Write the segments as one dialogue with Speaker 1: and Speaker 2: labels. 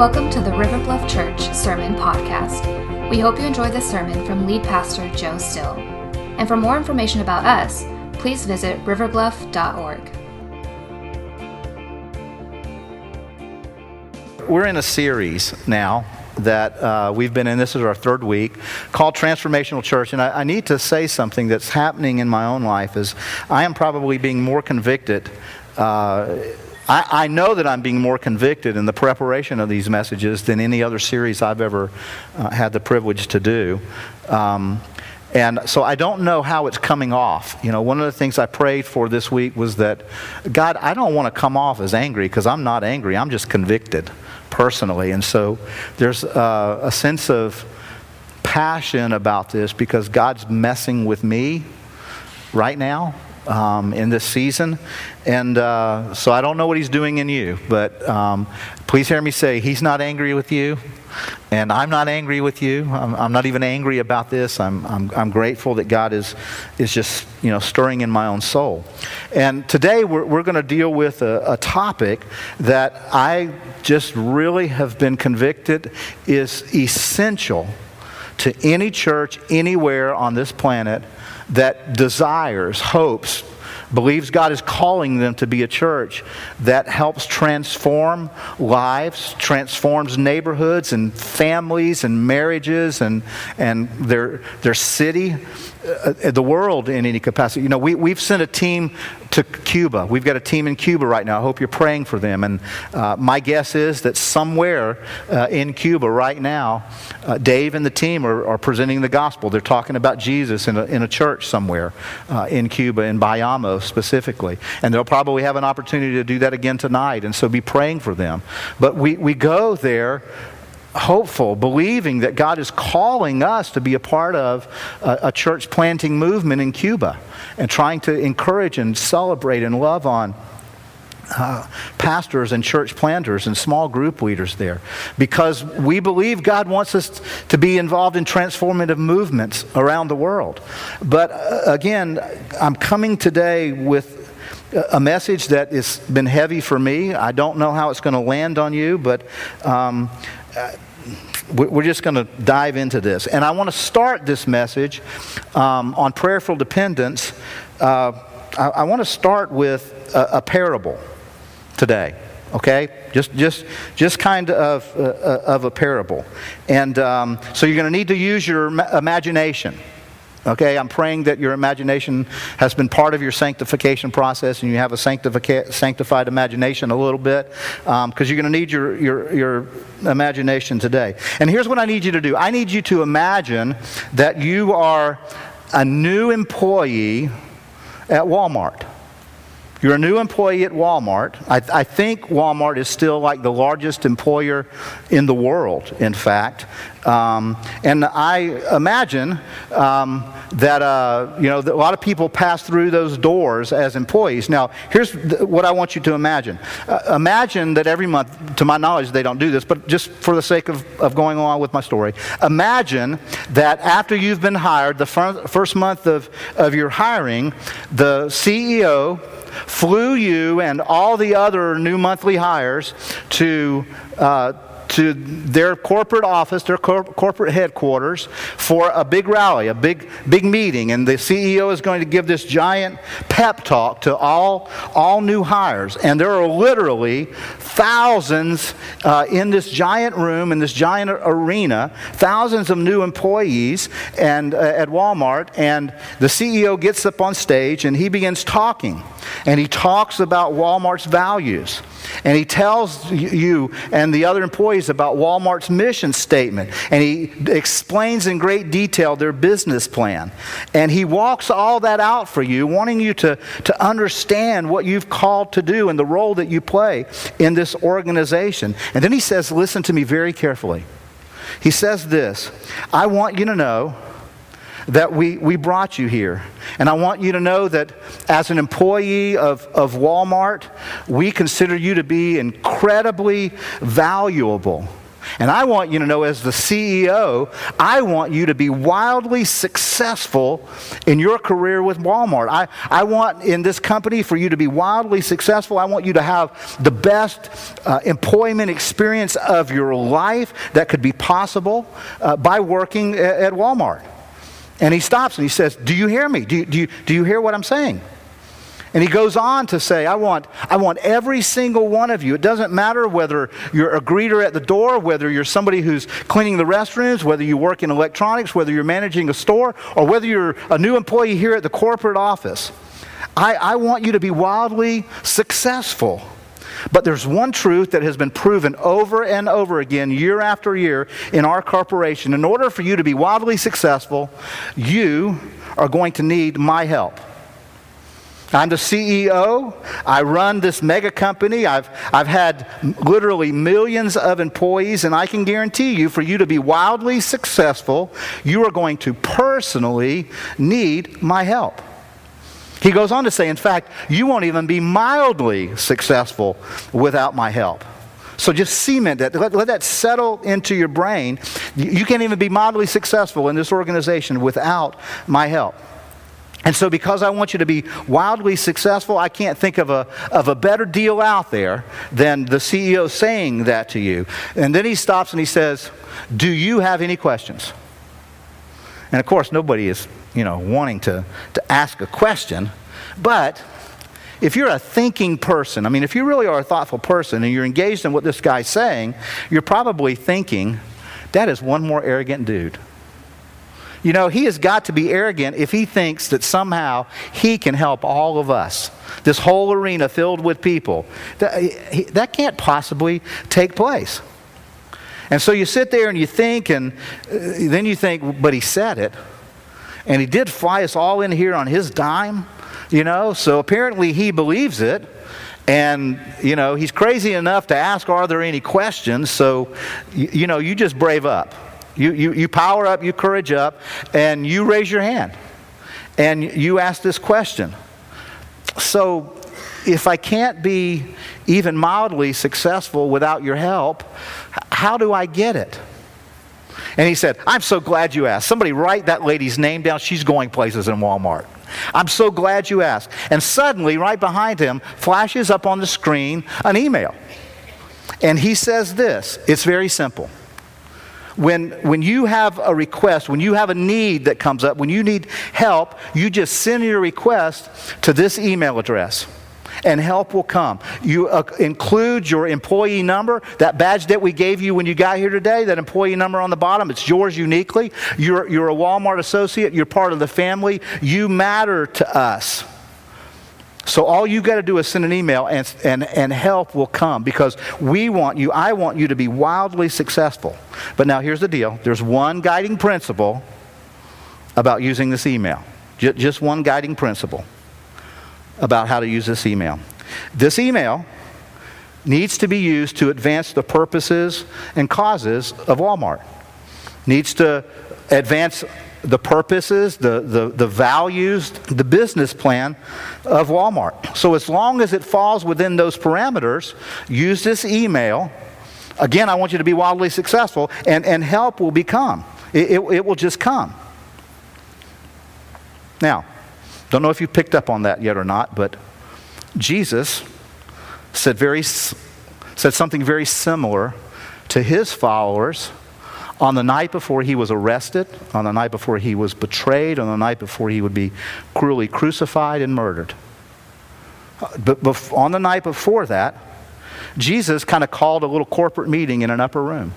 Speaker 1: Welcome to the River Bluff Church Sermon Podcast. We hope you enjoy this sermon from lead pastor Joe Still. And for more information about us, please visit riverbluff.org.
Speaker 2: We're in a series now that uh, we've been in, this is our third week, called Transformational Church. And I, I, need to say something that's happening in my own life is I am probably being more convicted. Uh, I, I, know that I'm being more convicted in the preparation of these messages than any other series I've ever uh, had the privilege to do. Um, and so I don't know how it's coming off. You know, one of the things I prayed for this week was that, God, I don't want to come off as angry because I'm not angry. I'm just convicted personally. And so there's uh, a sense of passion about this because God's messing with me right now um, in this season. And uh, so I don't know what he's doing in you, but um, please hear me say, he's not angry with you, and I'm not angry with you. I'm, I'm not even angry about this. I'm, I'm, I'm, grateful that God is, is just you know, stirring in my own soul. And today we're, we're going to deal with a, a topic that I just really have been convicted is essential to any church anywhere on this planet that desires, hopes, believes God is calling them to be a church that helps transform lives, transforms neighborhoods and families and marriages and, and their, their city uh, the world in any capacity. You know, we, we've sent a team to Cuba. We've got a team in Cuba right now. I hope you're praying for them. And uh, my guess is that somewhere uh, in Cuba right now, uh, Dave and the team are, are, presenting the gospel. They're talking about Jesus in a, in a church somewhere uh, in Cuba, in Bayamo specifically. And they'll probably have an opportunity to do that again tonight. And so be praying for them. But we, we go there hopeful, believing that God is calling us to be a part of a, a, church planting movement in Cuba and trying to encourage and celebrate and love on. Uh, pastors and church planters and small group leaders there because we believe God wants us to be involved in transformative movements around the world. But uh, again, I'm coming today with a message that has been heavy for me. I don't know how it's going to land on you, but um, we're just going to dive into this. And I want to start this message um, on prayerful dependence. Uh, I, I, want to start with a, a, parable today. Okay, just just just kind of uh, uh of a parable, and um, so you're going to need to use your imagination. Okay, I'm praying that your imagination has been part of your sanctification process and you have a sanctified imagination a little bit because um, you're going to need your, your, your imagination today. And here's what I need you to do I need you to imagine that you are a new employee at Walmart. You're a new employee at Walmart. I, I, think Walmart is still like the largest employer in the world, in fact. Um, and I imagine um, that, uh, you know, a lot of people pass through those doors as employees. Now, here's th- what I want you to imagine. Uh, imagine that every month, to my knowledge, they don't do this, but just for the sake of, of going along with my story, imagine that after you've been hired, the fir- first month of, of your hiring, the CEO flew you and all the other new monthly hires to uh, to their corporate office, their cor- corporate headquarters, for a big rally, a big, big meeting. And the CEO is going to give this giant pep talk to all, all new hires. And there are literally thousands uh, in this giant room, in this giant arena, thousands of new employees and, uh, at Walmart. And the CEO gets up on stage and he begins talking. And he talks about Walmart's values. And he tells you and the other employees about Walmart's mission statement. And he explains in great detail their business plan. And he walks all that out for you, wanting you to, to understand what you've called to do and the role that you play in this organization. And then he says, Listen to me very carefully. He says this I want you to know that we, we brought you here. And I want you to know that as an employee of, of Walmart, we consider you to be incredibly valuable. And I want you to know, as the CEO, I want you to be wildly successful in your career with Walmart. I, I want in this company for you to be wildly successful. I want you to have the best uh, employment experience of your life that could be possible uh, by working at, at Walmart. And he stops and he says, Do you hear me? Do you, do you, do you hear what I'm saying? And he goes on to say, I want, I want every single one of you. It doesn't matter whether you're a greeter at the door, whether you're somebody who's cleaning the restrooms, whether you work in electronics, whether you're managing a store, or whether you're a new employee here at the corporate office. I, I want you to be wildly successful. But there's one truth that has been proven over and over again, year after year, in our corporation. In order for you to be wildly successful, you are going to need my help. I'm the CEO. I run this mega company. I've, I've had literally millions of employees, and I can guarantee you, for you to be wildly successful, you are going to personally need my help. He goes on to say, in fact, you won't even be mildly successful without my help. So just cement that. Let, let, that settle into your brain. You can't even be mildly successful in this organization without my help. And so, because I want you to be wildly successful, I can't think of a, of a better deal out there than the CEO saying that to you. And then he stops and he says, Do you have any questions? And of course, nobody is, you know, wanting to, to ask a question. But if you're a thinking person, I mean, if you really are a thoughtful person and you're engaged in what this guy's saying, you're probably thinking, that is one more arrogant dude. You know, he has got to be arrogant if he thinks that somehow he can help all of us. This whole arena filled with people. That, that can't possibly take place. And so you sit there and you think, and uh, then you think, but he said it. And he did fly us all in here on his dime, you know, so apparently he believes it. And, you know, he's crazy enough to ask, Are there any questions? So, you, you know, you just brave up. You, you, you power up, you courage up, and you raise your hand. And you ask this question. So, if I can't be even mildly successful without your help, how do I get it? And he said, I'm so glad you asked. Somebody write that lady's name down. She's going places in Walmart. I'm so glad you asked. And suddenly, right behind him, flashes up on the screen an email. And he says this it's very simple when, when you have a request, when you have a need that comes up, when you need help, you just send your request to this email address and help will come. You uh, include your employee number, that badge that we gave you when you got here today, that employee number on the bottom, it's yours uniquely. You're, you're a Walmart associate, you're part of the family, you matter to us. So all you got to do is send an email and, and, and help will come because we want you, I want you to be wildly successful. But now here's the deal there's one guiding principle about using this email. Just one guiding principle about how to use this email. This email needs to be used to advance the purposes and causes of Walmart. Needs to advance the purposes, the, the, the values, the business plan of Walmart. So, as long as it falls within those parameters, use this email. Again, I want you to be wildly successful, and, and help will become. It, it, it will just come. Now, don't know if you picked up on that yet or not, but Jesus said, very, said something very similar to his followers on the night before he was arrested, on the night before he was betrayed, on the night before he would be cruelly crucified and murdered. Uh, but on the night before that, Jesus kind of called a little corporate meeting in an upper room.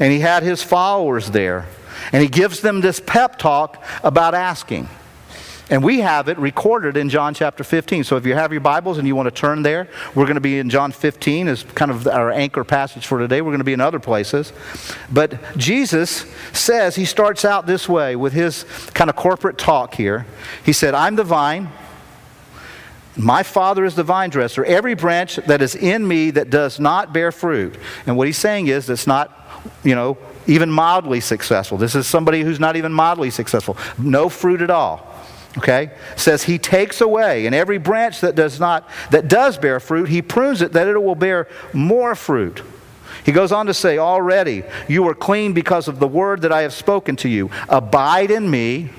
Speaker 2: And he had his followers there. And he gives them this pep talk about asking. And we have it recorded in John chapter 15. So if you have your Bibles and you want to turn there, we're going to be in John 15 as kind of our anchor passage for today. We're going to be in other places. But Jesus says, he starts out this way with his kind of corporate talk here. He said, I'm the vine. My Father is the vine dresser. Every branch that is in me that does not bear fruit. And what he's saying is that's not, you know, even mildly successful. This is somebody who's not even mildly successful. No fruit at all okay says he takes away and every branch that does not that does bear fruit he prunes it that it will bear more fruit He goes on to say, Already you are clean because of the word that I have spoken to you. Abide in me,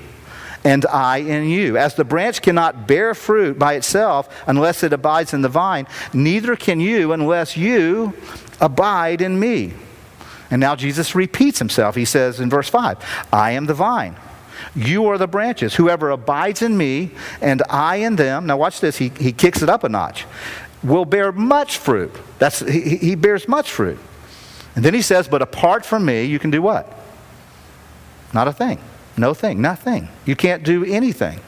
Speaker 2: and I in you. As the branch cannot bear fruit by itself unless it abides in the vine, neither can you unless you abide in me. And now Jesus repeats himself. He says in verse 5 I am the vine. You are the branches. Whoever abides in me and I in them, now watch this, he, he kicks it up a notch, will bear much fruit. That's, he, he bears much fruit. And then he says, But apart from me, you can do what? Not a thing. No thing. Nothing. You can't do anything.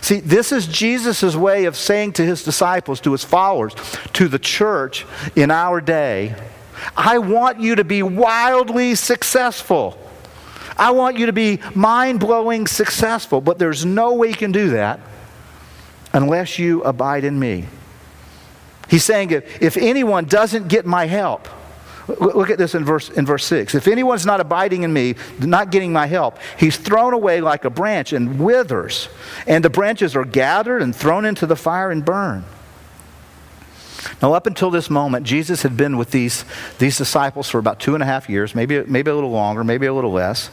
Speaker 2: See, this is Jesus' way of saying to his disciples, to his followers, to the church in our day, I want you to be wildly successful. I want you to be mind blowing successful, but there's no way you can do that unless you abide in me. He's saying if, if anyone doesn't get my help, Look at this in verse, in verse 6. If anyone's not abiding in me, not getting my help, he's thrown away like a branch and withers, and the branches are gathered and thrown into the fire and burned. Now, up until this moment, Jesus had been with these, these disciples for about two and a half years, maybe, maybe a little longer, maybe a little less.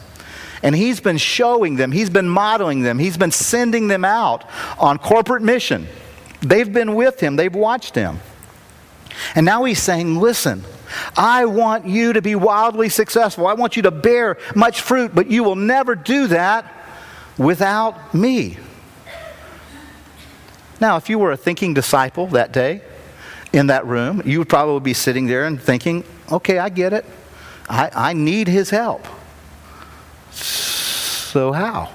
Speaker 2: And he's been showing them, he's been modeling them, he's been sending them out on corporate mission. They've been with him, they've watched him. And now he's saying, listen, I want you to be wildly successful. I want you to bear much fruit, but you will never do that without me. Now, if you were a thinking disciple that day in that room, you would probably be sitting there and thinking, okay, I get it. I, I need his help. So, how?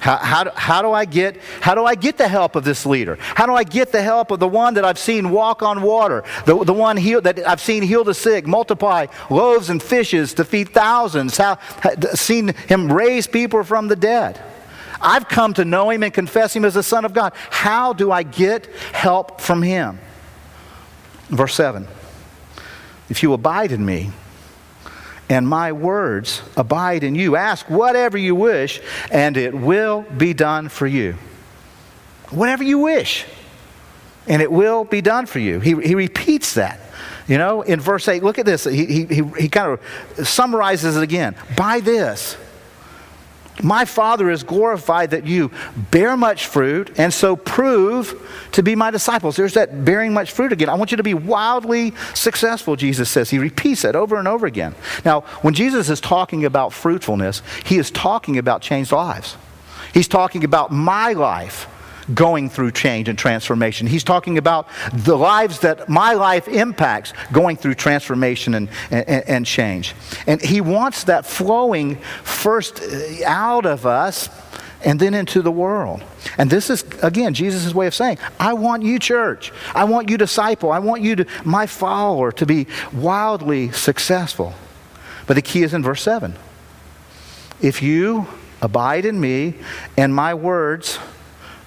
Speaker 2: How, how, do, how, do I get, how do I get the help of this leader? How do I get the help of the one that I've seen walk on water, the, the one heal, that I've seen heal the sick, multiply loaves and fishes to feed thousands, how, seen him raise people from the dead? I've come to know him and confess him as the Son of God. How do I get help from him? Verse 7 If you abide in me, and my words abide in you. Ask whatever you wish, and it will be done for you. Whatever you wish, and it will be done for you. He, he repeats that. You know, in verse 8, look at this. He, he, he, kind of summarizes it again. By this, my Father is glorified that you bear much fruit and so prove to be my disciples. There's that bearing much fruit again. I want you to be wildly successful, Jesus says. He repeats that over and over again. Now, when Jesus is talking about fruitfulness, he is talking about changed lives. He's talking about my life going through change and transformation. He's talking about the lives that my life impacts going through transformation and, and, and change. And he wants that flowing first uh, out of us and then into the world. And this is, again, Jesus' way of saying, I want you, church. I want you, disciple. I want you, to, my follower, to be wildly successful. But the key is in verse 7. If you abide in me and my words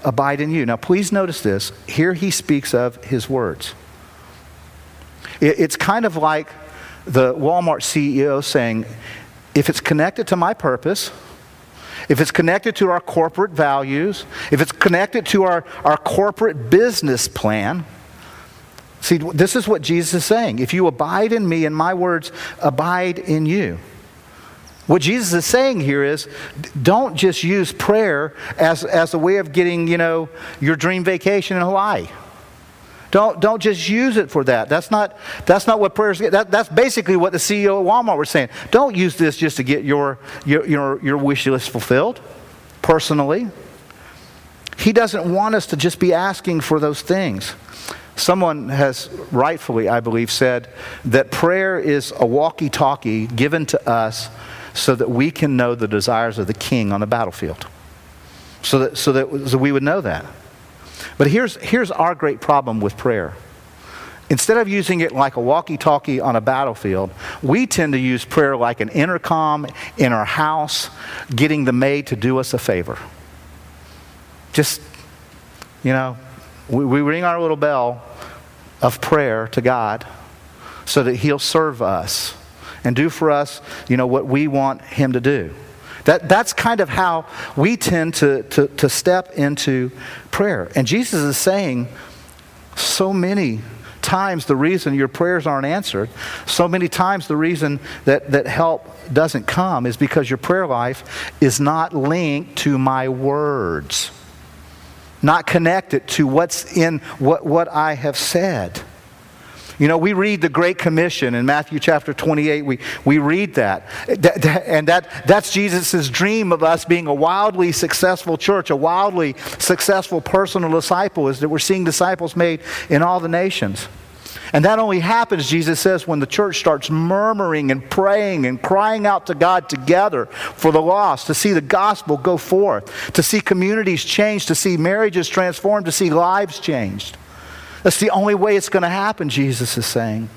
Speaker 2: abide in you. Now, please notice this. Here he speaks of his words. It's kind of like the Walmart CEO saying, if it's connected to my purpose, if it's connected to our corporate values, if it's connected to our, our corporate business plan, see, this is what Jesus is saying. If you abide in me and my words abide in you. What Jesus is saying here is don't just use prayer as, as a way of getting, you know, your dream vacation in Hawaii. Don't, don't just use it for that. That's not, that's not what prayers get. That, that's basically what the CEO of Walmart was saying. Don't use this just to get your, your, your, your wish list fulfilled personally. He doesn't want us to just be asking for those things. Someone has rightfully, I believe, said that prayer is a walkie talkie given to us so that we can know the desires of the king on the battlefield. So that, so that so we would know that. But here's, here's our great problem with prayer. Instead of using it like a walkie talkie on a battlefield, we tend to use prayer like an intercom in our house, getting the maid to do us a favor. Just, you know, we, we ring our little bell of prayer to God so that He'll serve us and do for us, you know, what we want him to do. That, that's kind of how we tend to, to, to step into prayer. And Jesus is saying, so many times the reason your prayers aren't answered, so many times the reason that, that help doesn't come is because your prayer life is not linked to my words, not connected to what's in what, what I have said. You know, we read the Great Commission in Matthew chapter 28. We, we read that. And that, that's Jesus' dream of us being a wildly successful church, a wildly successful personal disciple, is that we're seeing disciples made in all the nations. And that only happens, Jesus says, when the church starts murmuring and praying and crying out to God together for the lost, to see the gospel go forth, to see communities changed, to see marriages transformed, to see lives changed. That's the only way it's going to happen, Jesus is saying.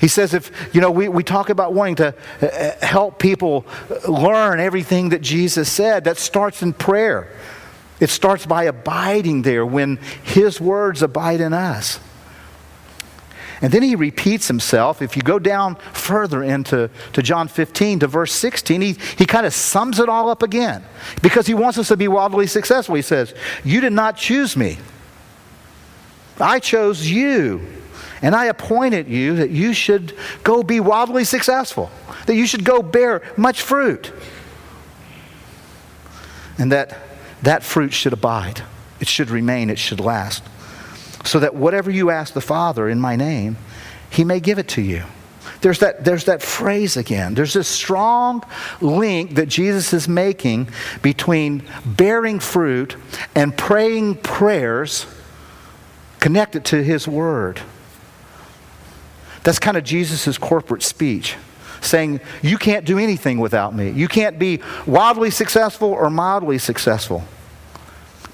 Speaker 2: He says, if, you know, we, we talk about wanting to uh, uh, help people learn everything that Jesus said, that starts in prayer. It starts by abiding there when His words abide in us. And then he repeats himself. If you go down further into to John 15 to verse 16, he, he kind of sums it all up again because he wants us to be wildly successful. He says, You did not choose me, I chose you. And I appointed you that you should go be wildly successful, that you should go bear much fruit. And that that fruit should abide, it should remain, it should last. So that whatever you ask the Father in my name, he may give it to you. There's that, there's that phrase again. There's this strong link that Jesus is making between bearing fruit and praying prayers connected to his word. That's kind of Jesus' corporate speech, saying, You can't do anything without me. You can't be wildly successful or mildly successful.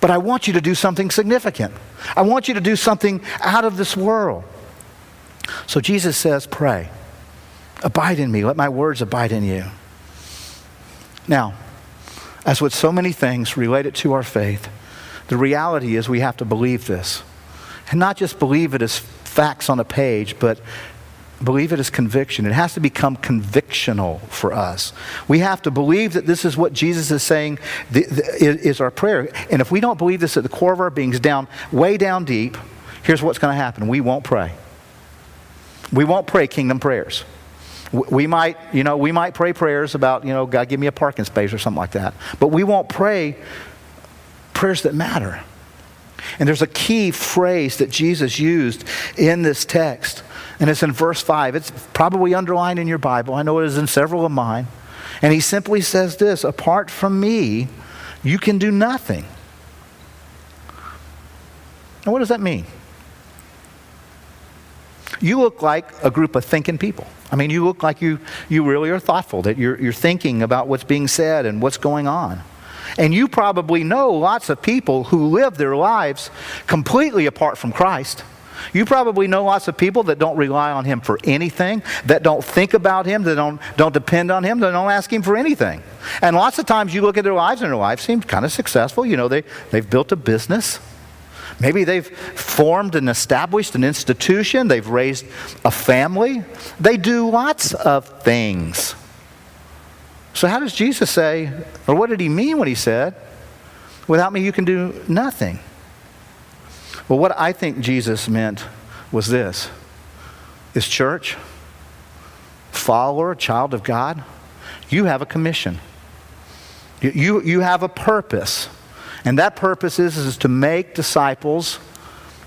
Speaker 2: But I want you to do something significant. I want you to do something out of this world. So Jesus says, Pray. Abide in me. Let my words abide in you. Now, as with so many things related to our faith, the reality is we have to believe this. And not just believe it as facts on a page, but believe it as conviction. It has to become convictional for us. We have to believe that this is what Jesus is saying is our prayer. And if we don't believe this at the core of our beings, down way down deep, here's what's going to happen. We won't pray. We won't pray kingdom prayers. We might, you know, we might pray prayers about, you know, God give me a parking space or something like that. But we won't pray prayers that matter. And there's a key phrase that Jesus used in this text, and it's in verse 5. It's probably underlined in your Bible. I know it is in several of mine. And he simply says this Apart from me, you can do nothing. Now, what does that mean? You look like a group of thinking people. I mean, you look like you, you really are thoughtful, that you're, you're thinking about what's being said and what's going on. And you probably know lots of people who live their lives completely apart from Christ. You probably know lots of people that don't rely on Him for anything, that don't think about Him, that don't, don't depend on Him, that don't ask Him for anything. And lots of times you look at their lives and their lives seem kind of successful. You know, they, they've built a business. Maybe they've formed and established an institution. They've raised a family. They do lots of things. So, how does Jesus say, or what did he mean when he said, without me you can do nothing? Well, what I think Jesus meant was this is church, follower, child of God, you have a commission. You, you, you have a purpose. And that purpose is, is to make disciples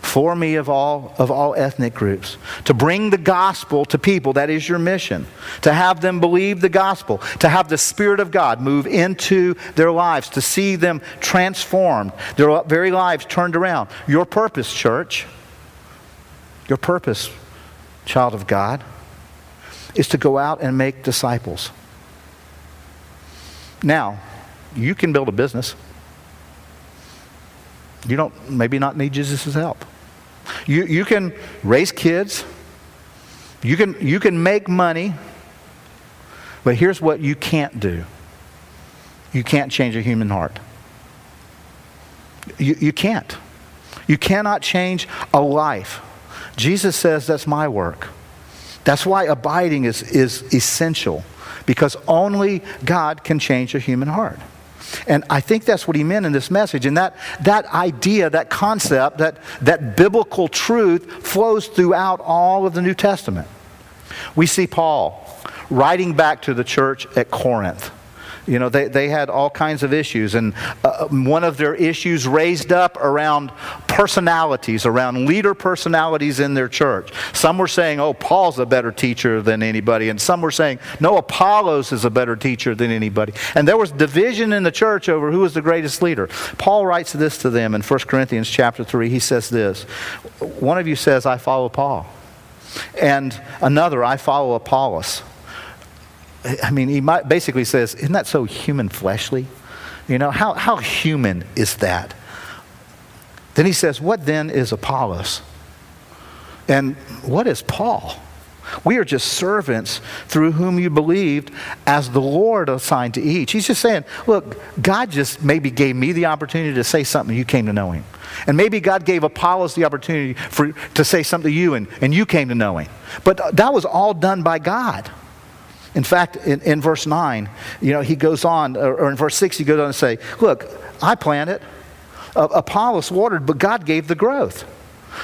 Speaker 2: for me of all, of all ethnic groups. To bring the gospel to people, that is your mission. To have them believe the gospel. To have the Spirit of God move into their lives. To see them transformed, their very lives turned around. Your purpose, church, your purpose, child of God, is to go out and make disciples. Now, you can build a business. You don't maybe not need Jesus' help. You, you can raise kids, you can, you can make money, but here's what you can't do you can't change a human heart. You, you can't. You cannot change a life. Jesus says that's my work. That's why abiding is, is essential, because only God can change a human heart. And I think that's what he meant in this message. And that, that idea, that concept, that, that biblical truth flows throughout all of the New Testament. We see Paul writing back to the church at Corinth. You know, they, they had all kinds of issues. And uh, one of their issues raised up around personalities, around leader personalities in their church. Some were saying, oh, Paul's a better teacher than anybody. And some were saying, no, Apollos is a better teacher than anybody. And there was division in the church over who was the greatest leader. Paul writes this to them in 1 Corinthians chapter 3. He says this One of you says, I follow Paul. And another, I follow Apollos. I mean, he basically says, Isn't that so human fleshly? You know, how, how human is that? Then he says, What then is Apollos? And what is Paul? We are just servants through whom you believed as the Lord assigned to each. He's just saying, look, God just maybe gave me the opportunity to say something, you came to know him. And maybe God gave Apollos the opportunity for, to say something to you, and, and you came to know him. But that was all done by God. In fact, in, in verse 9, you know, he goes on, or, in verse 6, he goes on to say, Look, I planted, uh, Apollos watered, but God gave the growth.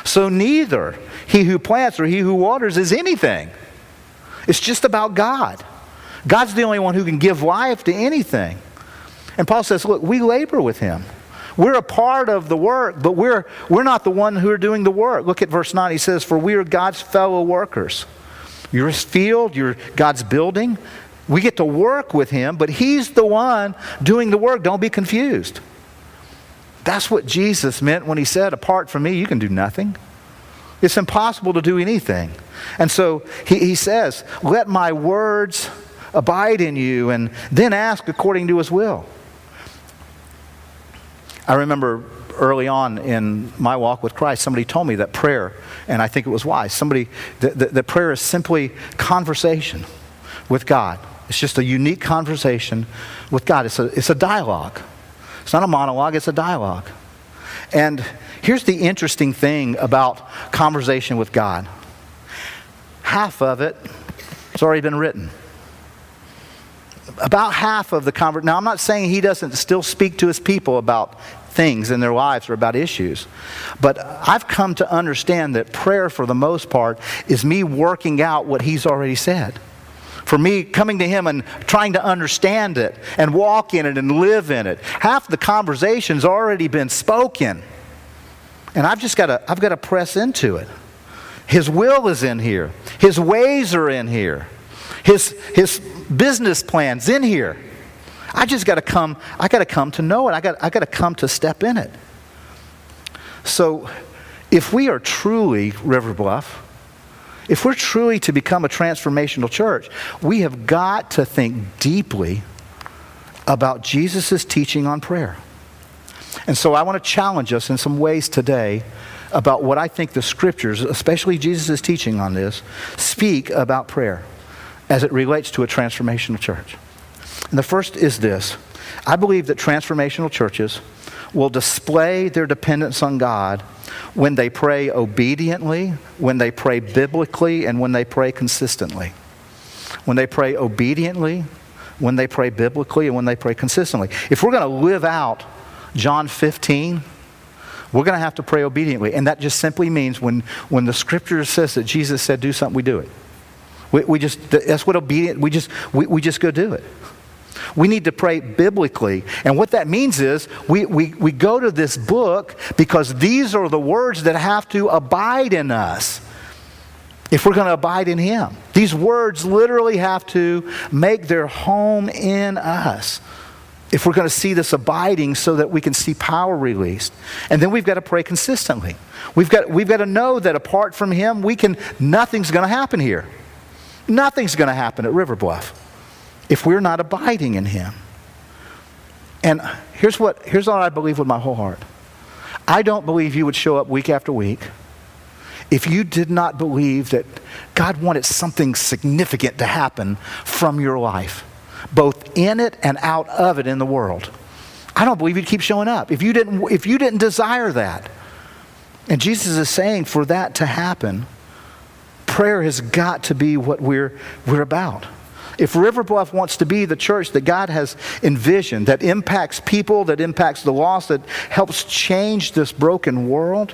Speaker 2: So neither he who plants or he who waters is anything. It's just about God. God's the only one who can give life to anything. And Paul says, Look, we labor with him. We're a part of the work, but we're, we're not the one who are doing the work. Look at verse 9. He says, For we are God's fellow workers. You're field, you're God's building. We get to work with him, but he's the one doing the work. Don't be confused. That's what Jesus meant when he said, Apart from me, you can do nothing. It's impossible to do anything. And so he, he says, Let my words abide in you, and then ask according to his will. I remember early on in my walk with Christ, somebody told me that prayer, and I think it was wise, somebody, that, that, that prayer is simply conversation with God. It's just a unique conversation with God. It's a, it's a dialogue. It's not a monologue, it's a dialogue. And here's the interesting thing about conversation with God half of it has already been written. About half of the conversation. Now, I'm not saying he doesn't still speak to his people about things in their lives or about issues. But I've come to understand that prayer, for the most part, is me working out what He's already said. For me, coming to Him and trying to understand it and walk in it and live in it. Half the conversation's already been spoken. And I've just got to, I've got to press into it. His will is in here. His ways are in here. His, his business plans in here. I just got to come, I got to come to know it. I got, I got to come to step in it. So if we are truly River Bluff, if we're truly to become a transformational church, we have got to think deeply about Jesus' teaching on prayer. And so I want to challenge us in some ways today about what I think the scriptures, especially Jesus' teaching on this, speak about prayer as it relates to a transformational church. And the first is this I believe that transformational churches will display their dependence on God when they pray obediently, when they pray biblically, and when they pray consistently. When they pray obediently, when they pray biblically, and when they pray consistently. If we're going to live out John 15, we're going to have to pray obediently. And that just simply means when, when the scripture says that Jesus said do something, we do it. We, we just, that's what obedient, we just, we, we just go do it. We need to pray biblically. And what that means is we, we, we go to this book because these are the words that have to abide in us if we're going to abide in Him. These words literally have to make their home in us if we're going to see this abiding so that we can see power released. And then we've got to pray consistently. We've got, we've got to know that apart from Him, we can, nothing's going to happen here. Nothing's going to happen at River Bluff if we're not abiding in Him. And here's what, here's what I believe with my whole heart. I don't believe you would show up week after week if you did not believe that God wanted something significant to happen from your life, both in it and out of it in the world. I don't believe you'd keep showing up if you didn't, if you didn't desire that. And Jesus is saying for that to happen, prayer has got to be what we're, we're about. If River Bluff wants to be the church that God has envisioned, that impacts people, that impacts the lost, that helps change this broken world,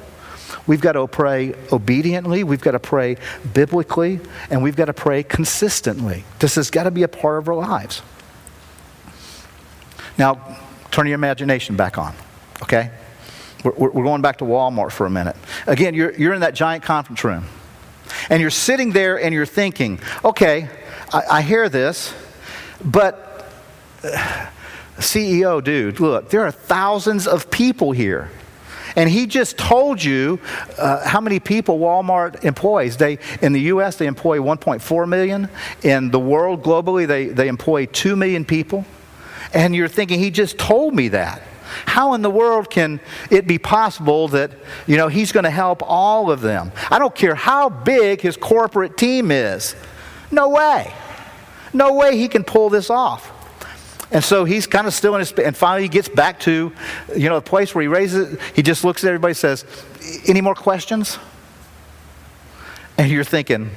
Speaker 2: we've got to pray obediently, we've got to pray biblically, and we've got to pray consistently. This has got to be a part of our lives. Now, turn your imagination back on, okay? We're, we're going back to Walmart for a minute. Again, you're, you're in that giant conference room. And you're sitting there and you're thinking, okay, I, I hear this, but uh, CEO, dude, look, there are thousands of people here. And he just told you uh, how many people Walmart employs. They, in the U.S., they employ 1.4 million. In the world, globally, they, they employ 2 million people. And you're thinking, he just told me that. How in the world can it be possible that, you know, he's going to help all of them? I don't care how big his corporate team is. No way. No way he can pull this off. And so he's kind of still in his, and finally he gets back to, you know, the place where he raises. He just looks at everybody says, Any more questions? And you're thinking,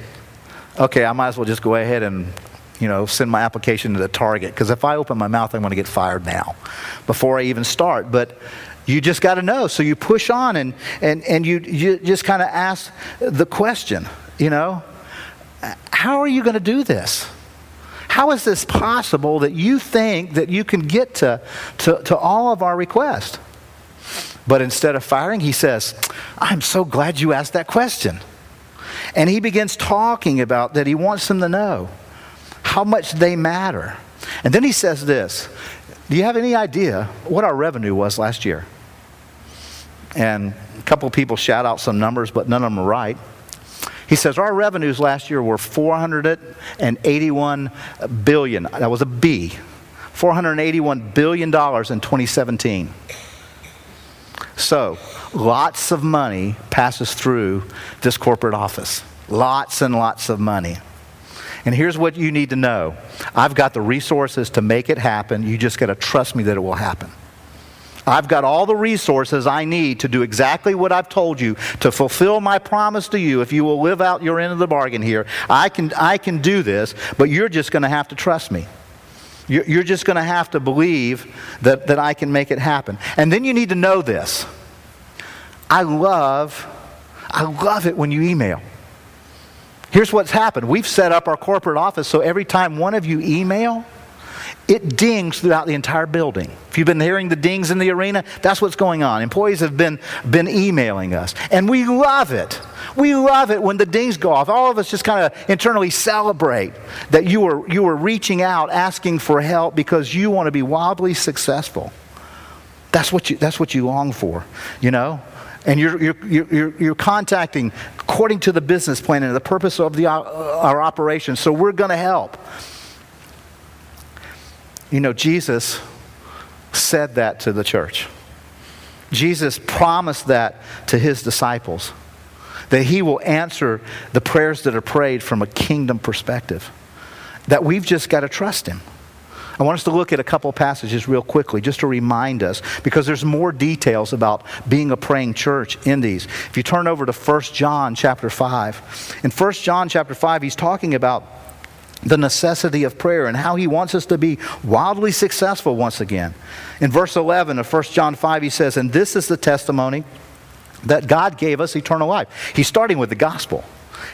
Speaker 2: okay, I might as well just go ahead and you know, send my application to the target. Because if I open my mouth, I'm going to get fired now before I even start. But you just got to know. So you push on and, and, and you, you just kind of ask the question, you know, how are you going to do this? How is this possible that you think that you can get to, to, to all of our requests? But instead of firing, he says, I'm so glad you asked that question. And he begins talking about that he wants them to know how much they matter. And then he says this Do you have any idea what our revenue was last year? And a couple people shout out some numbers, but none of them are right. He says our revenues last year were 481 billion. That was a B. 481 billion dollars in 2017. So, lots of money passes through this corporate office. Lots and lots of money. And here's what you need to know I've got the resources to make it happen. You just got to trust me that it will happen. I've got all the resources I need to do exactly what I've told you to fulfill my promise to you if you will live out your end of the bargain here. I can, I can do this, but you're just going to have to trust me. You're, just going to have to believe that, that I can make it happen. And then you need to know this. I love, I love it when you email. Here's what's happened. We've set up our corporate office so every time one of you email, it dings throughout the entire building. If you've been hearing the dings in the arena, that's what's going on. Employees have been, been emailing us. And we love it. We love it when the dings go off. All of us just kind of internally celebrate that you were, you were reaching out, asking for help because you want to be wildly successful. That's what you, that's what you long for, you know? and you're, you're, you're, you're contacting according to the business plan and the purpose of the, uh, our operation. So we're going to help. You know, Jesus said that to the church. Jesus promised that to his disciples that he will answer the prayers that are prayed from a kingdom perspective. That we've just got to trust him. I want us to look at a couple passages real quickly just to remind us because there's more details about being a praying church in these. If you turn over to 1 John chapter 5, in 1 John chapter 5, he's talking about the necessity of prayer and how he wants us to be wildly successful once again. In verse 11 of 1 John 5, he says, And this is the testimony that God gave us eternal life. He's starting with the gospel.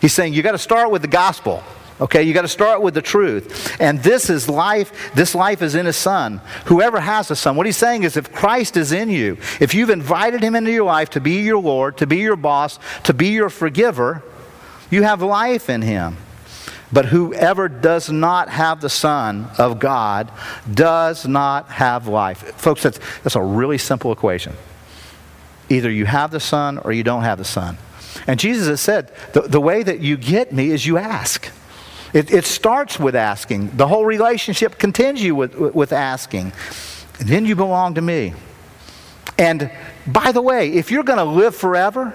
Speaker 2: He's saying, You got to start with the gospel. Okay, you got to start with the truth. And this is life. This life is in his son. Whoever has a son. What he's saying is if Christ is in you, if you've invited him into your life to be your Lord, to be your boss, to be your forgiver, you have life in him. But whoever does not have the Son of God does not have life. Folks, that's, that's a really simple equation. Either you have the Son or you don't have the Son. And Jesus has said, the, the way that you get me is you ask. It, it starts with asking. The whole relationship continues with, with asking. And then you belong to me. And by the way, if you're going to live forever,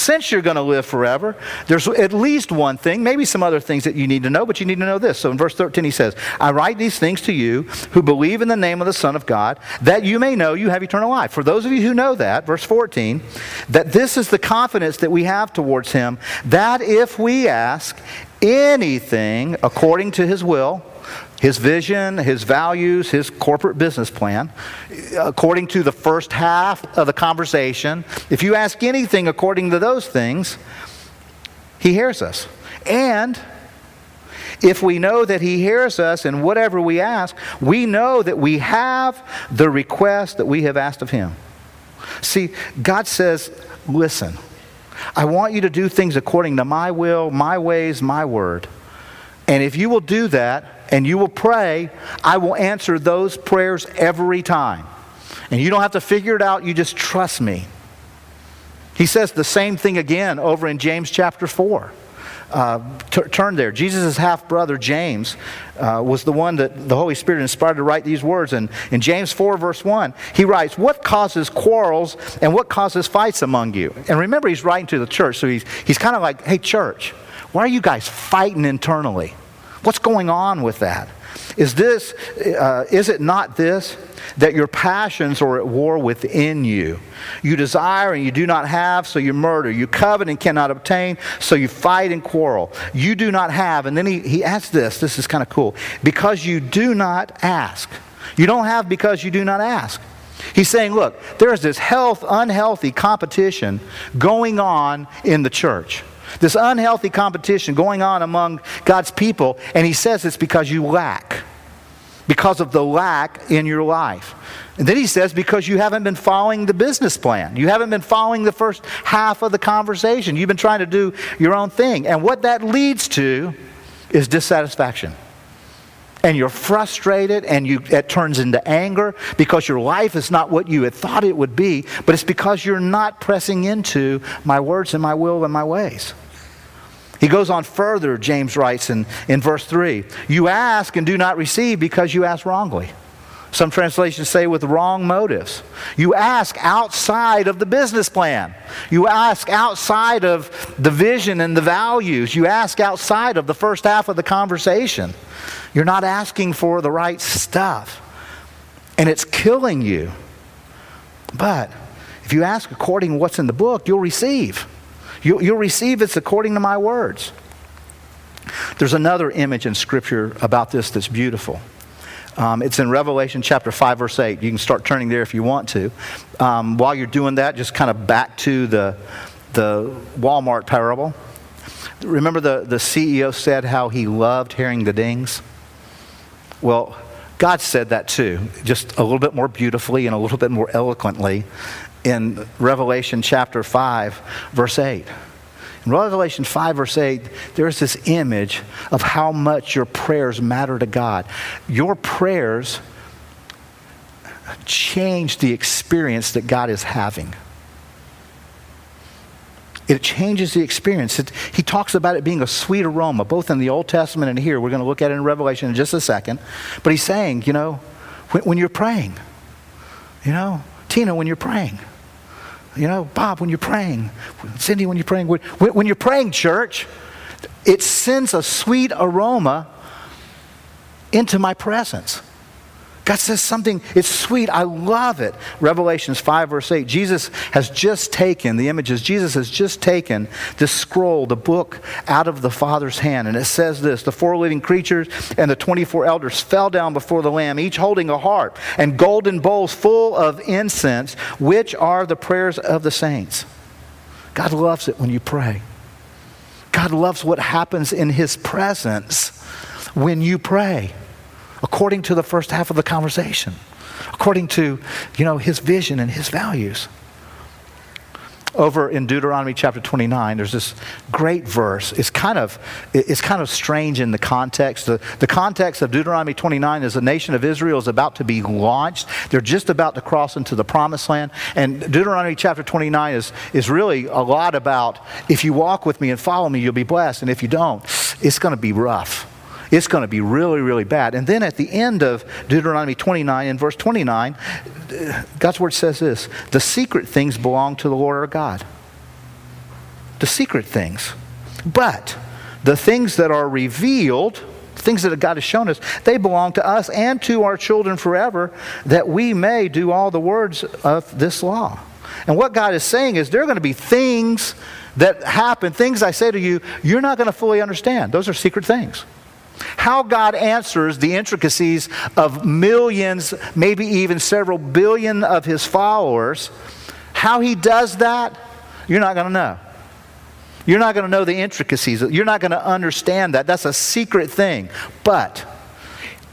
Speaker 2: since you're going to live forever, there's at least one thing, maybe some other things that you need to know, but you need to know this. So in verse 13, he says, I write these things to you who believe in the name of the Son of God, that you may know you have eternal life. For those of you who know that, verse 14, that this is the confidence that we have towards him, that if we ask anything according to his will, his vision, his values, his corporate business plan, according to the first half of the conversation, if you ask anything according to those things, he hears us. And if we know that He hears us in whatever we ask, we know that we have the request that we have asked of Him. See, God says, listen, I want you to do things according to my will, my ways, my word. And if you will do that and you will pray, I will answer those prayers every time. And you don't have to figure it out, you just trust me. He says the same thing again over in James chapter 4 uh, t- turn there. Jesus' half brother, James, uh, was the one that the Holy Spirit inspired to write these words. And in James 4, verse 1, he writes, What causes quarrels and what causes fights among you? And remember, he's writing to the church, so he's, he's kind of like, Hey, church, why are you guys fighting internally? What's going on with that? Is this, uh, is it not this? That your passions are at war within you. You desire and you do not have, so you murder. You covet and cannot obtain, so you fight and quarrel. You do not have, and then he, he adds this, this is kind of cool, because you do not ask. You don't have because you do not ask. He's saying, look, there's this health, unhealthy competition going on in the church. This unhealthy competition going on among God's people, and he says it's because you lack. Because of the lack in your life. And then he says, because you haven't been following the business plan. You haven't been following the first half of the conversation. You've been trying to do your own thing. And what that leads to is dissatisfaction. And you're frustrated, and you, it turns into anger because your life is not what you had thought it would be, but it's because you're not pressing into my words and my will and my ways. He goes on further, James writes in, in verse 3 You ask and do not receive because you ask wrongly. Some translations say with wrong motives. You ask outside of the business plan. You ask outside of the vision and the values. You ask outside of the first half of the conversation. You're not asking for the right stuff. And it's killing you. But if you ask according to what's in the book, you'll receive. You, you'll receive it's according to my words. There's another image in Scripture about this that's beautiful. Um, it's in Revelation chapter 5, verse 8. You can start turning there if you want to. Um, while you're doing that, just kind of back to the, the Walmart parable. Remember the, the CEO said how he loved hearing the dings? Well, God said that too, just a little bit more beautifully and a little bit more eloquently in Revelation chapter 5, verse 8. In Revelation 5, verse 8, there's this image of how much your prayers matter to God. Your prayers change the experience that God is having. It changes the experience. It, he talks about it being a sweet aroma, both in the Old Testament and here. We're going to look at it in Revelation in just a second. But he's saying, you know, when, when you're praying, you know, Tina, when you're praying, you know, Bob, when you're praying, Cindy, when you're praying, when, when you're praying, church, it sends a sweet aroma into my presence. God says something, it's sweet. I love it. Revelations 5, verse 8. Jesus has just taken the images, Jesus has just taken this scroll, the book, out of the Father's hand. And it says this The four living creatures and the 24 elders fell down before the Lamb, each holding a harp and golden bowls full of incense, which are the prayers of the saints. God loves it when you pray. God loves what happens in His presence when you pray according to the first half of the conversation, according to, you know, his vision and his values. Over in Deuteronomy chapter 29, there's this great verse. It's kind of, it's kind of strange in the context. The, the context of Deuteronomy 29 is the nation of Israel is about to be launched. They're just about to cross into the promised land. And Deuteronomy chapter 29 is, is really a lot about if you walk with me and follow me, you'll be blessed. And if you don't, it's going to be rough. It's going to be really, really bad. And then at the end of Deuteronomy 29, in verse 29, God's word says this The secret things belong to the Lord our God. The secret things. But the things that are revealed, things that God has shown us, they belong to us and to our children forever, that we may do all the words of this law. And what God is saying is there are going to be things that happen, things I say to you, you're not going to fully understand. Those are secret things. How God answers the intricacies of millions, maybe even several billion of his followers, how he does that, you're not going to know. You're not going to know the intricacies. You're not going to understand that. That's a secret thing. But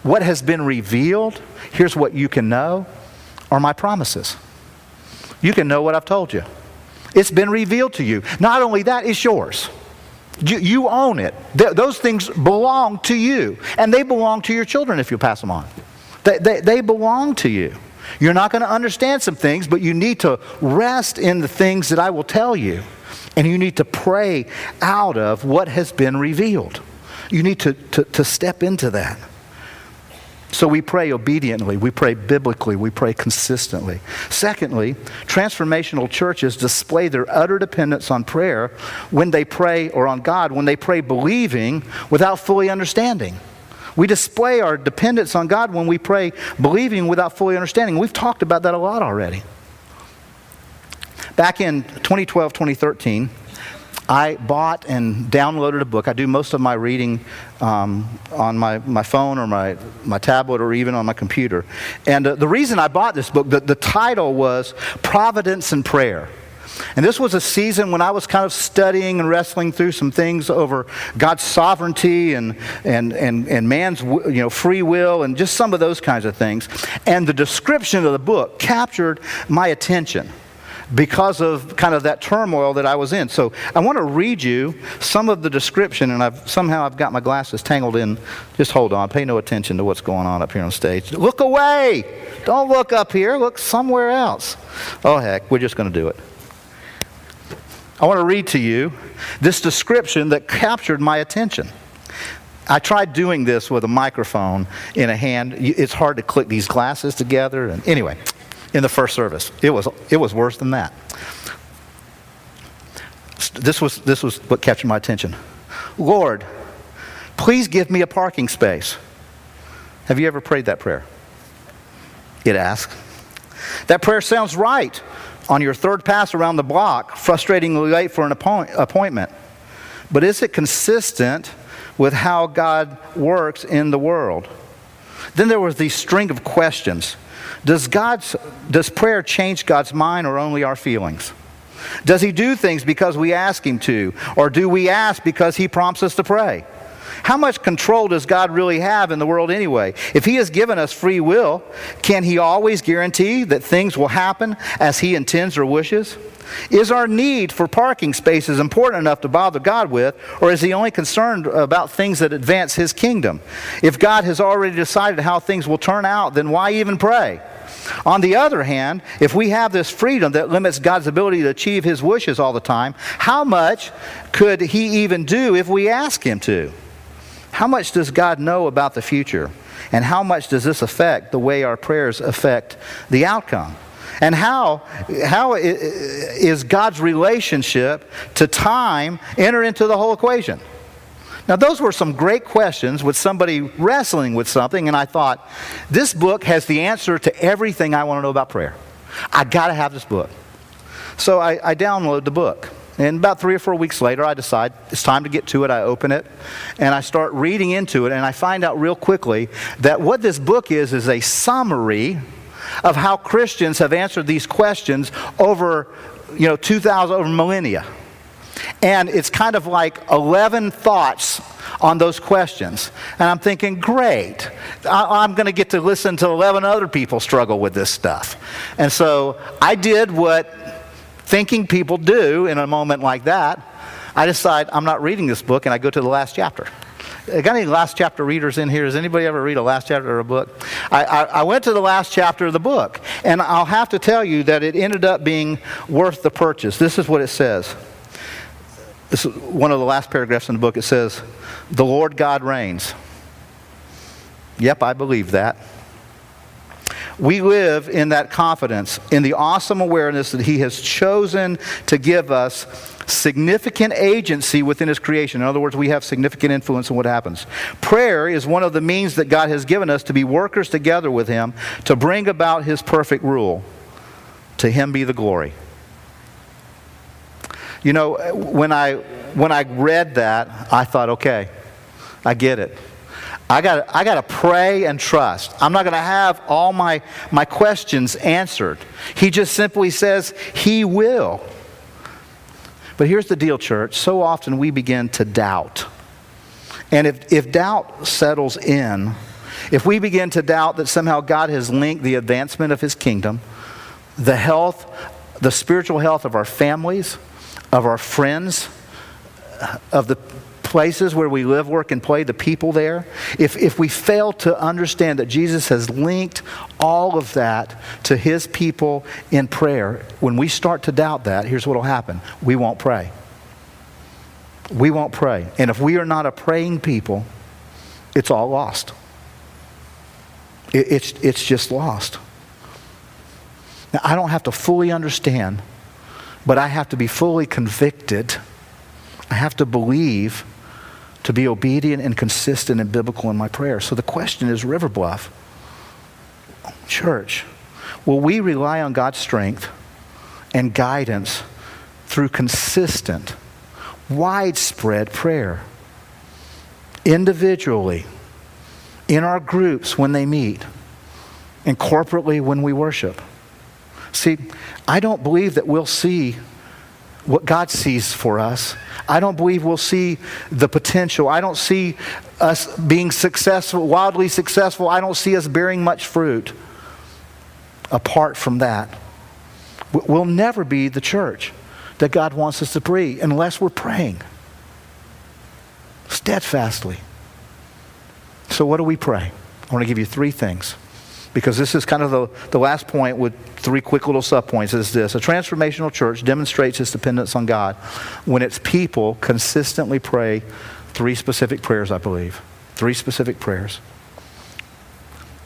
Speaker 2: what has been revealed, here's what you can know, are my promises. You can know what I've told you. It's been revealed to you. Not only that, it's yours. You, you own it. Th- those things belong to you. And they belong to your children if you pass them on. They, they, they belong to you. You're not going to understand some things, but you need to rest in the things that I will tell you. And you need to pray out of what has been revealed. You need to, to, to step into that. So we pray obediently, we pray biblically, we pray consistently. Secondly, transformational churches display their utter dependence on prayer when they pray, or on God, when they pray believing without fully understanding. We display our dependence on God when we pray believing without fully understanding. We've talked about that a lot already. Back in 2012, 2013, I bought and downloaded a book. I do most of my reading um, on my, my phone or my, my tablet or even on my computer. And uh, the reason I bought this book, the, the title was Providence and Prayer. And this was a season when I was kind of studying and wrestling through some things over God's sovereignty and, and, and, and man's you know, free will and just some of those kinds of things. And the description of the book captured my attention because of kind of that turmoil that I was in. So I want to read you some of the description, and I've somehow I've got my glasses tangled in. Just hold on, pay no attention to what's going on up here on stage. Look away! Don't look up here. Look somewhere else. Oh heck, we're just going to do it. I want to read to you this description that captured my attention. I tried doing this with a microphone in a hand. It's hard to click these glasses together. And anyway, in the first service. It was, it was worse than that. This was, this was what captured my attention. Lord, please give me a parking space. Have you ever prayed that prayer? It asks. That prayer sounds right on your third pass around the block, frustratingly late for an appoint- appointment. But is it consistent with how God works in the world? Then there was the string of questions. Does, God's, does prayer change God's mind or only our feelings? Does he do things because we ask him to? Or do we ask because he prompts us to pray? How much control does God really have in the world anyway? If He has given us free will, can He always guarantee that things will happen as He intends or wishes? Is our need for parking spaces important enough to bother God with, or is He only concerned about things that advance His kingdom? If God has already decided how things will turn out, then why even pray? On the other hand, if we have this freedom that limits God's ability to achieve His wishes all the time, how much could He even do if we ask Him to? How much does God know about the future? And how much does this affect the way our prayers affect the outcome? And how, how is God's relationship to time enter into the whole equation? Now, those were some great questions with somebody wrestling with something, and I thought, this book has the answer to everything I want to know about prayer. I got to have this book. So I, I download the book. And about three or four weeks later, I decide it's time to get to it. I open it and I start reading into it, and I find out real quickly that what this book is is a summary of how Christians have answered these questions over, you know, 2,000, over millennia. And it's kind of like 11 thoughts on those questions. And I'm thinking, great, I- am going to get to listen to 11 other people struggle with this stuff. And so I did what thinking people do in a moment like that. I decide I'm not reading this book and I go to the last chapter. Uh, got any last chapter readers in here? Does anybody ever read a last chapter of a book? I, I, I, went to the last chapter of the book, and I'll have to tell you that it ended up being worth the purchase. This is what it says. This is one of the last paragraphs in the book. It says, The Lord God reigns. Yep, I believe that. We live in that confidence, in the awesome awareness that He has chosen to give us significant agency within His creation. In other words, we have significant influence in what happens. Prayer is one of the means that God has given us to be workers together with Him to bring about His perfect rule. To Him be the glory. You know, uh, when I, when I read that, I thought, okay, I get it. I got I got to pray and trust. I'm not going to have all my, my questions answered. He just simply says he will. But here's the deal, church. So often we begin to doubt. And if, if doubt settles in, if we begin to doubt that somehow God has linked the advancement of his kingdom, the health, the spiritual health of our families, of our friends, of the places where we live, work, and play, the people there, if, if we fail to understand that Jesus has linked all of that to his people in prayer, when we start to doubt that, here's what will happen we won't pray. We won't pray. And if we are not a praying people, it's all lost. It, it's, it's just lost. Now, I don't have to fully understand, but I have to be fully convicted. I have to believe to be obedient and consistent and biblical in my prayer. So the question is River Bluff, church, will we rely on God's strength and guidance through consistent, widespread prayer? Individually, in our groups when they meet, and corporately when we worship. See, I don't believe that we'll see what God sees for us. I don't believe we'll see the potential. I don't see us being successful, wildly successful. I don't see us bearing much fruit apart from that. We'll never be the church that God wants us to be unless we're praying steadfastly. So, what do we pray? I want to give you three things because this is kind of the, the last point with three quick little subpoints is this. A transformational church demonstrates its dependence on God when its people consistently pray three specific prayers, I believe. Three specific prayers.